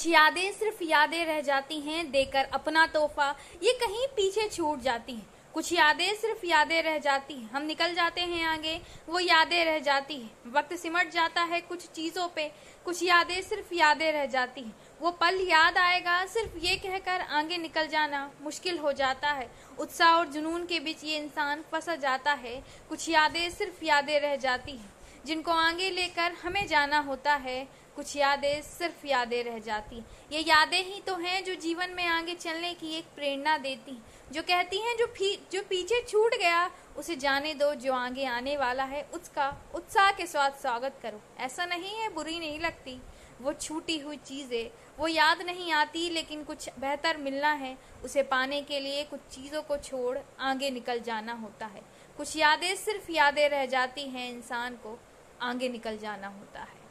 कुछ यादें सिर्फ़ यादें रह जाती हैं देकर अपना तोहफा, ये कहीं पीछे छूट जाती हैं। कुछ यादें सिर्फ़ यादें रह जाती हैं। हम निकल जाते हैं आगे, वो यादें रह जाती हैं। वक्त सिमट जाता है कुछ चीज़ों पे, कुछ यादें सिर्फ़ यादें रह जाती हैं। वो पल याद आएगा, सिर्फ़ ये कहकर आगे निकल जाना मुश्किल हो जाता है। उत्साह और जुनून के बीच ये इंसान फंसा जाता है। कुछ यादें सिर्फ़ यादें रह जाती हैं। जिनको आगे लेकर हमें जाना होता है कुछ यादें सिर्फ़ यादें रह जाती ये यादें ही तो हैं जो जीवन में आगे चलने की एक प्रेरणा देती जो कहती हैं, जो जो पीछे छूट गया, उसे जाने दो, जो आगे आने वाला है, उसका उत्साह के साथ स्वागत करो। ऐसा नहीं है, बुरी नहीं लगती। वो छूटी हुई चीज़ें, वो याद नहीं आती, लेकिन कुछ बेहतर मिलना है। उसे पाने के लिए कुछ चीज़ों को छोड़ आगे निकल जाना होता है। कुछ यादें सिर्फ़ यादें रह जाती हैं, इंसान को आगे निकल जाना होता है।